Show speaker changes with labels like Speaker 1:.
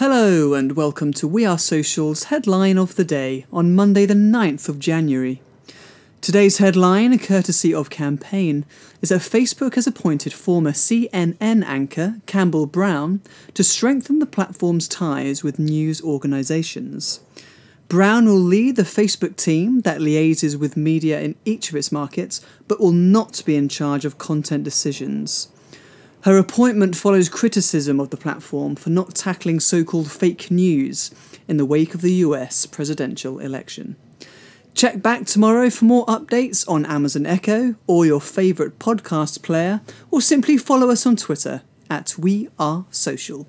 Speaker 1: Hello, and welcome to We Are Social's headline of the day on Monday, the 9th of January. Today's headline, courtesy of Campaign, is that Facebook has appointed former CNN anchor Campbell Brown to strengthen the platform's ties with news organisations. Brown will lead the Facebook team that liaises with media in each of its markets, but will not be in charge of content decisions. Her appointment follows criticism of the platform for not tackling so called fake news in the wake of the US presidential election. Check back tomorrow for more updates on Amazon Echo or your favourite podcast player, or simply follow us on Twitter at We Are Social.